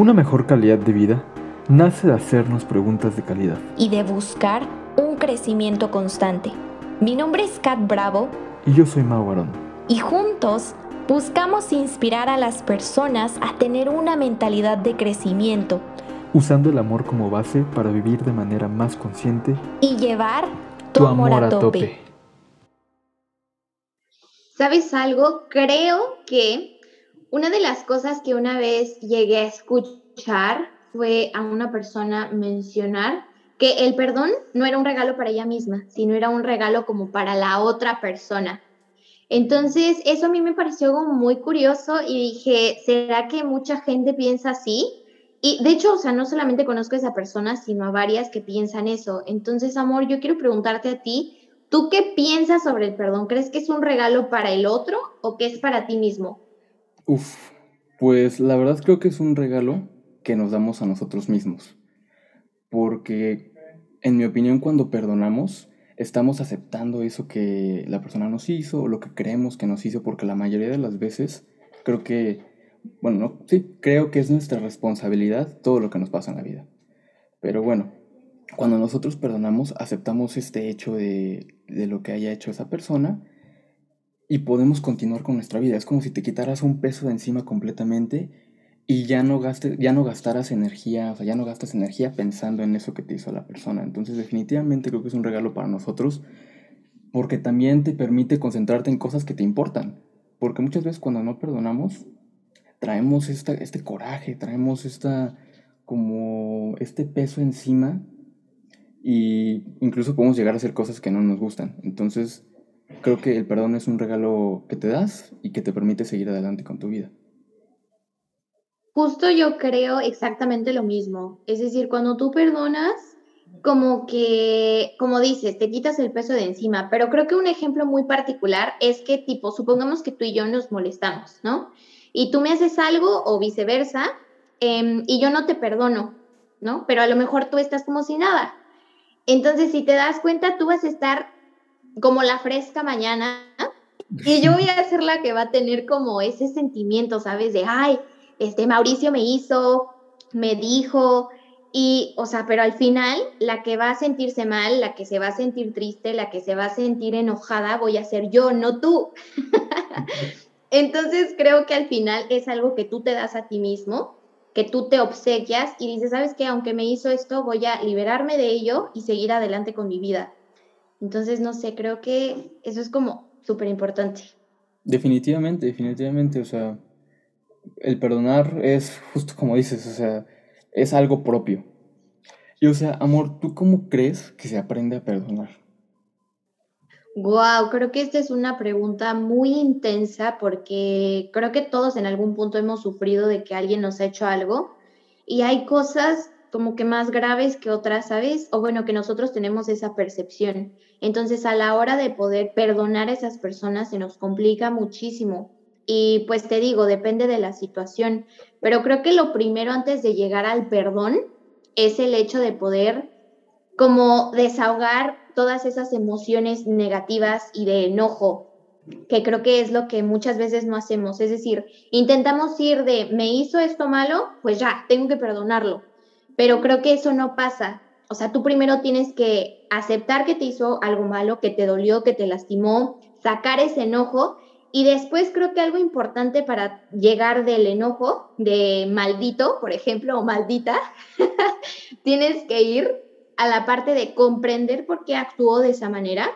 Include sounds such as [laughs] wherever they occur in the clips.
Una mejor calidad de vida nace de hacernos preguntas de calidad. y de buscar un crecimiento constante. Mi nombre es Kat Bravo Y yo soy Mau Arón. y juntos buscamos inspirar a las personas a tener una mentalidad de crecimiento usando el amor como base para vivir de manera más consciente y llevar tu, amor, a tope. ¿Sabes algo? Creo que una de las cosas que una vez llegué a escuchar fue a una persona mencionar que el perdón no era un regalo para ella misma, sino era un regalo como para la otra persona. Entonces, eso a mí me pareció algo muy curioso y dije, ¿será que mucha gente piensa así? Y de hecho, o sea, no solamente conozco a esa persona, sino a varias que piensan eso. Entonces, amor, yo quiero preguntarte a ti, ¿tú qué piensas sobre el perdón? ¿Crees que es un regalo para el otro o que es para ti mismo? Uf, pues la verdad creo que es un regalo que nos damos a nosotros mismos. Porque, en mi opinión, cuando perdonamos, estamos aceptando eso que la persona nos hizo o lo que creemos que nos hizo, porque la mayoría de las veces creo que, bueno, no, sí, creo que es nuestra responsabilidad todo lo que nos pasa en la vida. Pero bueno, cuando nosotros perdonamos, aceptamos este hecho de, de lo que haya hecho esa persona y podemos continuar con nuestra vida. Es como si te quitaras un peso de encima completamente y ya no, gastes, ya no gastaras energía, o sea, ya no gastas energía pensando en eso que te hizo la persona. Entonces definitivamente creo que es un regalo para nosotros porque también te permite concentrarte en cosas que te importan. Porque muchas veces cuando no perdonamos, traemos esta, este coraje, traemos esta, como este peso encima y incluso podemos llegar a hacer cosas que no nos gustan. Entonces creo que el perdón es un regalo que te das y que te permite seguir adelante con tu vida. Justo yo creo exactamente lo mismo. Es decir, cuando tú perdonas, como que, como dices, te quitas el peso de encima. Pero creo que un ejemplo muy particular es que, tipo, supongamos que tú y yo nos molestamos, ¿no? Y tú me haces algo o viceversa, em, y yo no te perdono, ¿no? Pero a lo mejor tú estás como si nada. Entonces, si te das cuenta, tú vas a estar como la fresca mañana y yo voy a ser la que va a tener como ese sentimiento, ¿sabes? De, ay, este Mauricio me hizo, me dijo, y, o sea, pero al final la que va a sentirse mal, la que se va a sentir triste, la que se va a sentir enojada, voy a ser yo, no tú. [laughs] Entonces creo que al final es algo que tú te das a ti mismo, que tú te obsequias y dices, ¿sabes qué? Aunque me hizo esto, voy a liberarme de ello y seguir adelante con mi vida. Entonces, no sé, creo que eso es como súper importante. Definitivamente, definitivamente, o sea, el perdonar es justo como dices, o sea, es algo propio. Y o sea, amor, ¿tú cómo crees que se aprende a perdonar? Wow, creo que esta es una pregunta muy intensa porque creo que todos en algún punto hemos sufrido de que alguien nos ha hecho algo y hay cosas como que más graves que otras, ¿sabes? O bueno, que nosotros tenemos esa percepción. Entonces, a la hora de poder perdonar a esas personas se nos complica muchísimo. Y pues te digo, depende de la situación, pero creo que lo primero antes de llegar al perdón es el hecho de poder como desahogar todas esas emociones negativas y de enojo, que creo que es lo que muchas veces no hacemos. Es decir, intentamos ir de, me hizo esto malo, pues ya, tengo que perdonarlo. Pero creo que eso no pasa. O sea, tú primero tienes que aceptar que te hizo algo malo, que te dolió, que te lastimó, sacar ese enojo y después creo que algo importante para llegar del enojo, de maldito, por ejemplo, o maldita, [laughs] tienes que ir a la parte de comprender por qué actuó de esa manera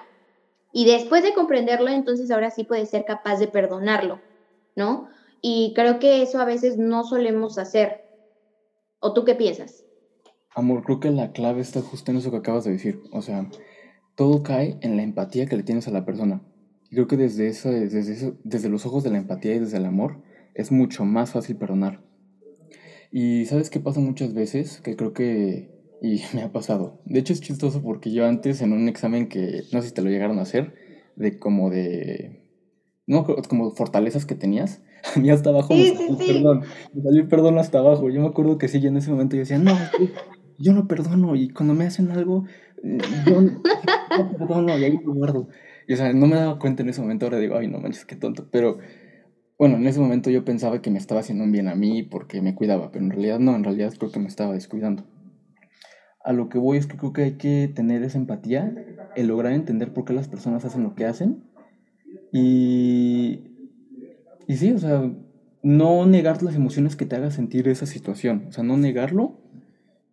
y después de comprenderlo, entonces ahora sí puedes ser capaz de perdonarlo, ¿no? Y creo que eso a veces no solemos hacer. ¿O tú qué piensas? Amor, creo que la clave está justo en eso que acabas de decir. O sea, todo cae en la empatía que le tienes a la persona. Y creo que desde, eso, desde, eso, desde los ojos de la empatía y desde el amor es mucho más fácil perdonar. Y sabes qué pasa muchas veces, que creo que, y [laughs] me ha pasado. De hecho es chistoso porque yo antes en un examen que, no sé si te lo llegaron a hacer, de como de, no, como fortalezas que tenías, [laughs] mí hasta abajo Sí, me salió sí. perdón, me salió el perdón hasta abajo. Yo me acuerdo que sí, yo en ese momento yo decía, no, yo no perdono y cuando me hacen algo, eh, yo no [laughs] perdono y ahí lo guardo. Y o sea, no me daba cuenta en ese momento, ahora digo, ay, no manches, qué tonto, pero bueno, en ese momento yo pensaba que me estaba haciendo un bien a mí porque me cuidaba, pero en realidad no, en realidad creo que me estaba descuidando. A lo que voy es que creo que hay que tener esa empatía, el lograr entender por qué las personas hacen lo que hacen y, y sí, o sea, no negar las emociones que te haga sentir esa situación, o sea, no negarlo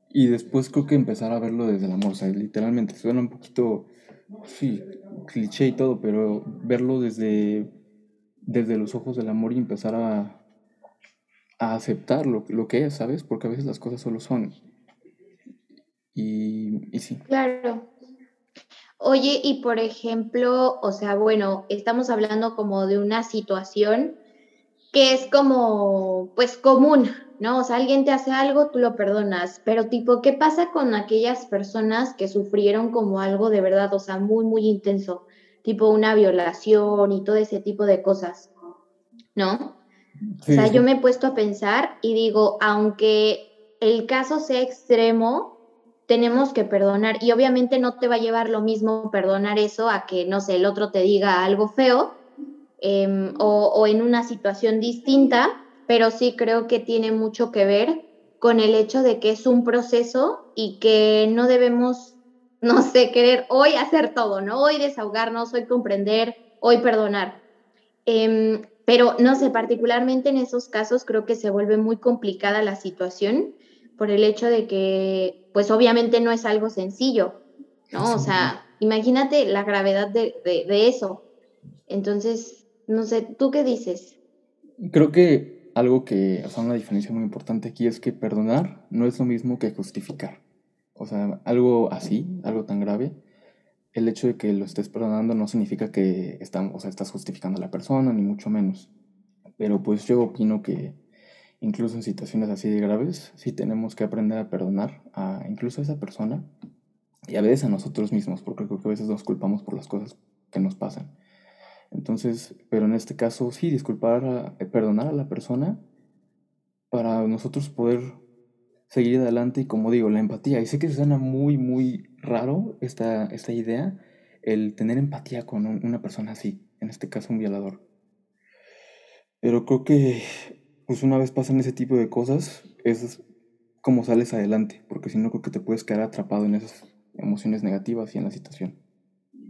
y después creo que empezar a verlo desde el amor, o sea, literalmente, suena un poquito, sí, cliché y todo, pero verlo desde desde los ojos del amor y empezar a, a aceptar lo, que es, ¿sabes? Porque a veces las cosas solo son. Y, y sí. Claro. Oye, y por ejemplo, o sea, bueno, estamos hablando como de una situación que es como, pues común, ¿no? O sea, alguien te hace algo, tú lo perdonas, pero tipo, ¿qué pasa con aquellas personas que sufrieron como algo de verdad, o sea, muy, muy intenso? tipo una violación y todo ese tipo de cosas, ¿no? o sea, yo me he puesto a pensar y digo, aunque el caso sea extremo, tenemos que perdonar y obviamente no te va a llevar lo mismo perdonar eso a que, no sé, el otro te diga algo feo em, o, o en una situación distinta, pero sí creo que tiene mucho que ver con el hecho de que es un proceso y que no debemos [laughs] no sé, querer hoy hacer todo, ¿no? Hoy desahogarnos, hoy comprender, hoy perdonar. Em, pero no sé, particularmente en esos casos creo que se vuelve muy complicada la situación por el hecho de que, pues obviamente no es algo sencillo, ¿no? O sea, imagínate la gravedad de, de eso. Entonces, no sé, ¿tú qué dices? Creo que algo que, o sea, una diferencia muy importante aquí es que perdonar no es lo mismo que justificar. O sea, algo así, algo tan grave, el hecho de que lo estés perdonando no significa que o sea, estás justificando a la persona, ni mucho menos. Pero pues yo opino que incluso en situaciones así de graves, sí tenemos que aprender a perdonar a incluso a esa persona y a veces a nosotros mismos, porque creo que a veces nos culpamos por las cosas que nos pasan. Entonces, pero en este caso sí, disculpar, perdonar a la persona para nosotros poder seguir adelante y como digo, la empatía. Y sé que suena muy, muy raro esta, esta idea, el tener empatía con una persona así, en este caso un violador. Pero creo que pues una vez pasan ese tipo de cosas, es como sales adelante, porque si no creo que te puedes quedar atrapado en esas emociones negativas y en la situación.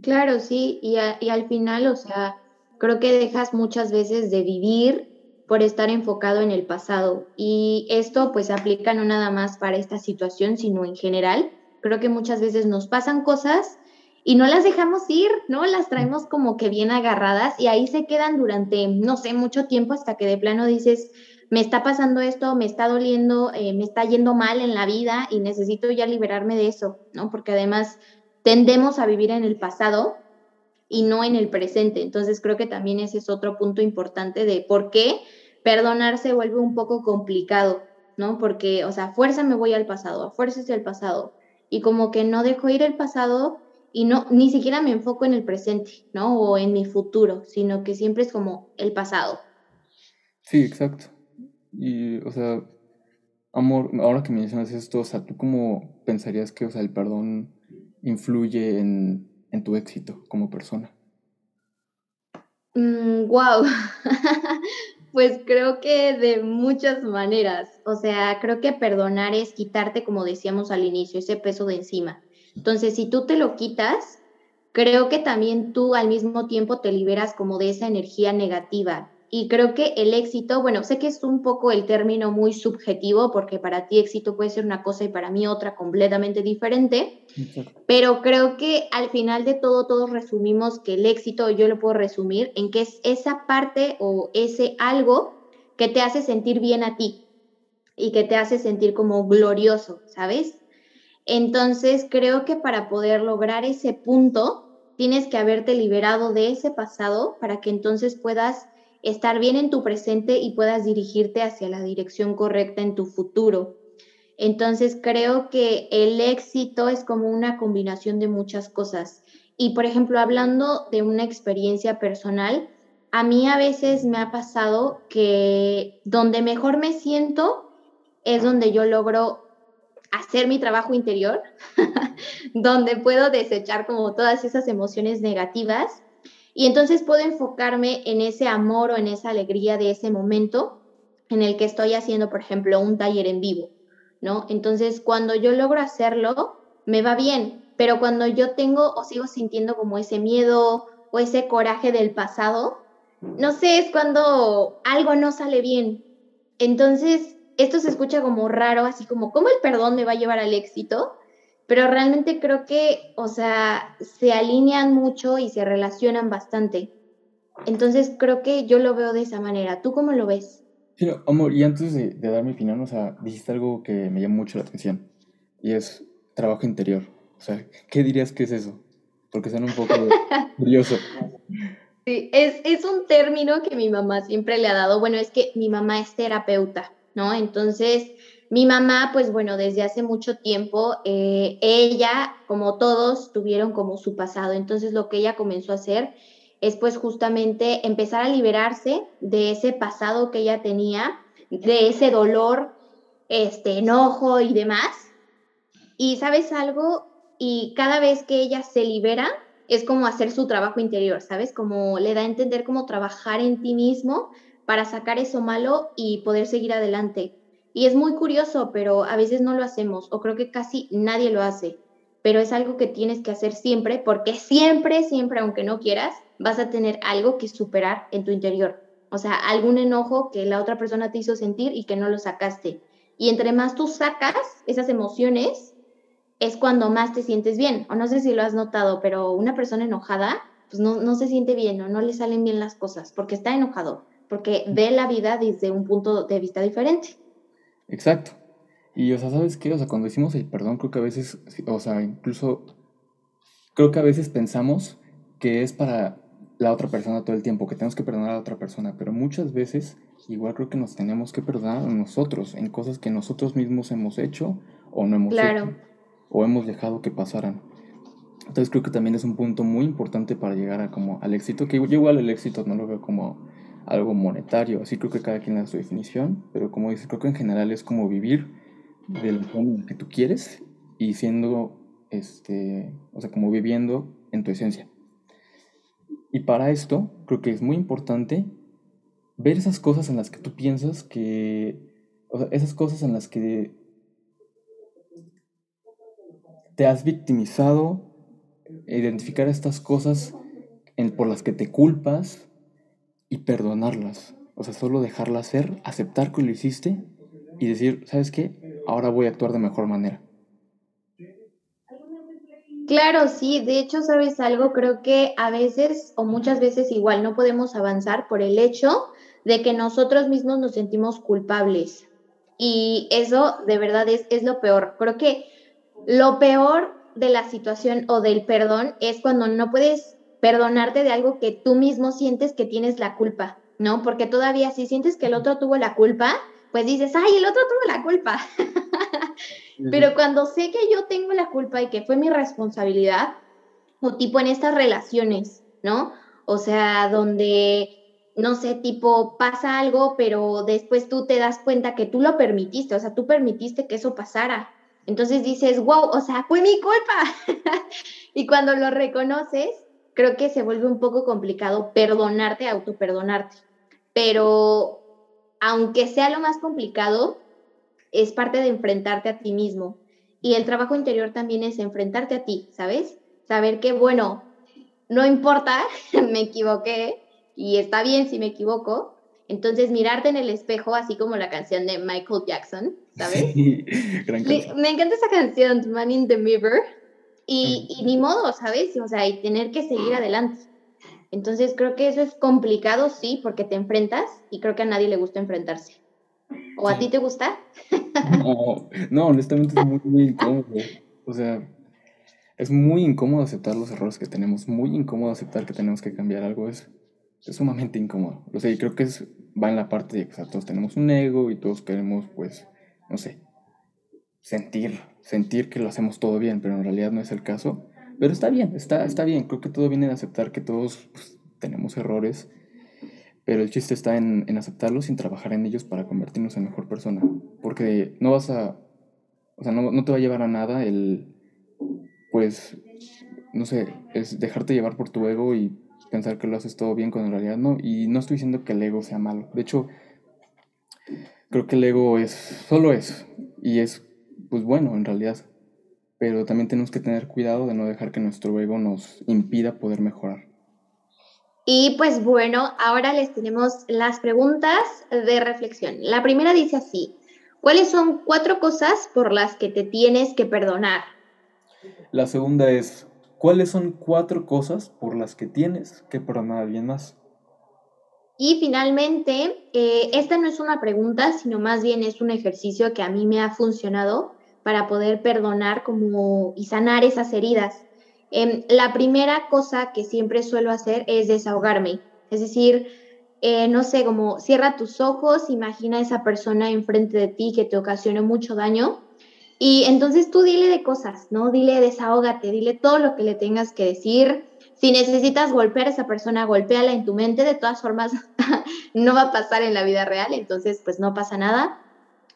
Claro, sí, y, al final, o sea, creo que dejas muchas veces de vivir por estar enfocado en el pasado. Y esto pues aplica no nada más para esta situación, sino en general. Creo que muchas veces nos pasan cosas y no las dejamos ir, ¿no? Las traemos como que bien agarradas y ahí se quedan durante, no sé, mucho tiempo hasta que de plano dices, me está pasando esto, me está doliendo, eh, me está yendo mal en la vida y necesito ya liberarme de eso, ¿no? Porque además tendemos a vivir en el pasado y no en el presente. Entonces creo que también ese es otro punto importante de por qué perdonar se vuelve un poco complicado, ¿no? Porque, o sea, a fuerza me voy al pasado, a fuerza es el pasado. Y como que no dejo ir el pasado y no, ni siquiera me enfoco en el presente, ¿no? O en mi futuro, sino que siempre es como el pasado. Sí, exacto. Y, o sea, amor, ahora que me mencionas esto, o sea, ¿tú cómo pensarías que, o sea, el perdón influye en en tu éxito como persona? wow. Mm, [laughs] pues creo que de muchas maneras. O sea, creo que perdonar es quitarte, como decíamos al inicio, ese peso de encima. Entonces, si tú te lo quitas, creo que también tú al mismo tiempo te liberas como de esa energía negativa y creo que el éxito, bueno, sé que es un poco el término muy subjetivo porque para ti éxito puede ser una cosa y para mí otra completamente diferente, pero creo que al final de todo todos resumimos que el éxito, yo lo puedo resumir en que es esa parte o ese algo que te hace sentir bien a ti y que te hace sentir como glorioso, ¿sabes? Entonces creo que para poder lograr ese punto, tienes que haberte liberado de ese pasado para que entonces puedas estar bien en tu presente y puedas dirigirte hacia la dirección correcta en tu futuro. Entonces creo que el éxito es como una combinación de muchas cosas. Y por ejemplo, hablando de una experiencia personal, a mí a veces me ha pasado que donde mejor me siento es donde yo logro hacer mi trabajo interior, [laughs] donde puedo desechar como todas esas emociones negativas Y entonces puedo enfocarme en ese amor o en esa alegría de ese momento en el que estoy haciendo, por ejemplo, un taller en vivo, ¿no? Entonces, cuando yo logro hacerlo, me va bien, pero cuando yo tengo o sigo sintiendo como ese miedo o ese coraje del pasado, no sé, es cuando algo no sale bien. Entonces, esto se escucha como raro, así como, ¿cómo el perdón me va a llevar al éxito? Pero realmente creo que, o sea, se alinean mucho y se relacionan bastante. Entonces, creo que yo lo veo de esa manera. ¿Tú cómo lo ves? Sí, amor, y antes de, dar mi opinión, o sea, dijiste algo que me llama mucho la atención, y es trabajo interior. O sea, ¿qué dirías que es eso? Porque suena un poco [laughs] curioso. Sí, es, es un término que mi mamá siempre le ha dado. Bueno, es que mi mamá es terapeuta, ¿no? Entonces, mi mamá, pues bueno, desde hace mucho tiempo, eh, ella, como todos, tuvieron como su pasado. Entonces, lo que ella comenzó a hacer es pues justamente empezar a liberarse de ese pasado que ella tenía, de ese dolor, este enojo y demás. Y sabes algo, y cada vez que ella se libera, es como hacer su trabajo interior, ¿sabes? Como le da a entender cómo trabajar en ti mismo para sacar eso malo y poder seguir adelante. Y es muy curioso, pero a veces no lo hacemos, o creo que casi nadie lo hace, pero es algo que tienes que hacer siempre, porque siempre, siempre, aunque no quieras, vas a tener algo que superar en tu interior. O sea, algún enojo que la otra persona te hizo sentir y que no lo sacaste. Y entre más tú sacas esas emociones, es cuando más te sientes bien. O no sé si lo has notado, pero una persona enojada, pues no, no se siente bien o no le salen bien las cosas porque está enojado, porque ve la vida desde un punto de vista diferente. Exacto. Y, o sea, ¿sabes qué? O sea, cuando decimos el perdón, creo que a veces, o sea, incluso, creo que a veces pensamos que es para la otra persona todo el tiempo, que tenemos que perdonar a la otra persona, pero muchas veces igual creo que nos tenemos que perdonar a nosotros en cosas que nosotros mismos hemos hecho o no hemos hecho o hemos dejado que pasaran. Entonces creo que también es un punto muy importante para llegar a como al éxito, que yo igual el éxito no lo veo como algo monetario, así creo que cada quien da su definición, pero como dices, creo que en general es como vivir del modo que tú quieres y siendo, este, o sea, como viviendo en tu esencia. Y para esto, creo que es muy importante ver esas cosas en las que tú piensas que, o sea, esas cosas en las que te has victimizado, identificar estas cosas por las que te culpas y perdonarlas. O sea, solo dejarlas ser, aceptar que lo hiciste y decir, ¿sabes qué? Ahora voy a actuar de mejor manera. Claro, sí, de hecho, sabes algo, creo que a veces o muchas veces igual no podemos avanzar por el hecho de que nosotros mismos nos sentimos culpables. Y eso de verdad es, es lo peor. Creo que lo peor de la situación o del perdón es cuando no puedes perdonarte de algo que tú mismo sientes que tienes la culpa, ¿no? Porque todavía si sientes que el otro tuvo la culpa, pues dices, ay, el otro tuvo la culpa. [laughs] Pero cuando sé que yo tengo la culpa y que fue mi responsabilidad, o tipo en estas relaciones, ¿no? O sea, donde, no sé, tipo pasa algo, pero después tú te das cuenta que tú lo permitiste, o sea, tú permitiste que eso pasara. Entonces dices, wow, o sea, fue mi culpa. [laughs] y cuando lo reconoces, creo que se vuelve un poco complicado perdonarte, autoperdonarte. Pero aunque sea lo más complicado, es parte de enfrentarte a ti mismo. Y el trabajo interior también es enfrentarte a ti, ¿sabes? Saber que, bueno, no importa, [laughs] me equivoqué y está bien si me equivoco. Entonces, mirarte en el espejo, así como la canción de Michael Jackson, ¿sabes? [laughs] me encanta esa canción, Man in the Mirror. Y, y, ni modo, ¿sabes? O sea, y tener que seguir adelante. Entonces, creo que eso es complicado, sí, porque te enfrentas y creo que a nadie le gusta enfrentarse. ¿O a ti te gusta? No, no, honestamente es muy, muy incómodo. O sea, es muy incómodo aceptar los errores que tenemos, muy incómodo aceptar que tenemos que cambiar algo. Es, es sumamente incómodo. O sea, y creo que es, va en la parte de que todos tenemos un ego y todos queremos, pues, no sé, sentir, sentir que lo hacemos todo bien, pero en realidad no es el caso. Pero está bien, está, está bien. Creo que todo viene de aceptar que todos pues, tenemos errores pero el chiste está en, en aceptarlos en trabajar en ellos para convertirnos en mejor persona. Porque no vas a, o sea, no, no te va a llevar a nada el, pues, no sé, es dejarte llevar por tu ego y pensar que lo haces todo bien cuando en realidad no. Y no estoy diciendo que el ego sea malo. De hecho, creo que el ego es solo eso. Y es, pues bueno, en realidad. Pero también tenemos que tener cuidado de no dejar que nuestro ego nos impida poder mejorar. Y pues bueno, ahora les tenemos las preguntas de reflexión. La primera dice así, ¿cuáles son cuatro cosas por las que te tienes que perdonar? La segunda es, ¿cuáles son cuatro cosas por las que tienes que perdonar a alguien más? Y finalmente, eh, esta no es una pregunta, sino más bien es un ejercicio que a mí me ha funcionado para poder perdonar como y sanar esas heridas. Em, la primera cosa que siempre suelo hacer es desahogarme, es decir, eh, no sé, como cierra tus ojos, imagina a esa persona enfrente de ti que te ocasionó mucho daño y entonces tú dile de cosas, ¿no? Dile, desahógate, dile todo lo que le tengas que decir. Si necesitas golpear a esa persona, golpéala en tu mente, de todas formas [laughs] no va a pasar en la vida real, entonces pues no pasa nada.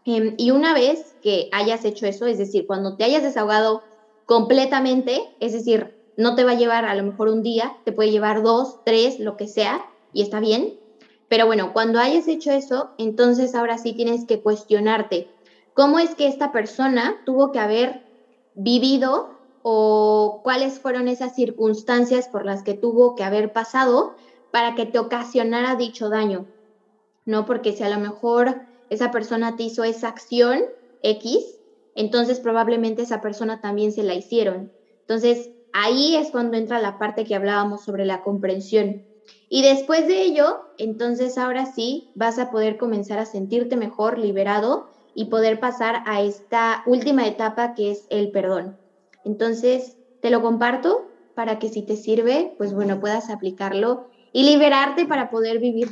Em, y una vez que hayas hecho eso, es decir, cuando te hayas desahogado completamente, es decir, no te va a llevar a lo mejor un día, te puede llevar dos, tres, lo que sea, y está bien. Pero bueno, cuando hayas hecho eso, entonces ahora sí tienes que cuestionarte cómo es que esta persona tuvo que haber vivido o cuáles fueron esas circunstancias por las que tuvo que haber pasado para que te ocasionara dicho daño. ¿No? Porque si a lo mejor esa persona te hizo esa acción X, entonces probablemente esa persona también se la hicieron. Entonces, ahí es cuando entra la parte que hablábamos sobre la comprensión. Y después de ello, entonces ahora sí vas a poder comenzar a sentirte mejor, liberado y poder pasar a esta última etapa que es el perdón. Entonces, te lo comparto para que si te sirve, pues bueno, puedas aplicarlo y liberarte para poder vivir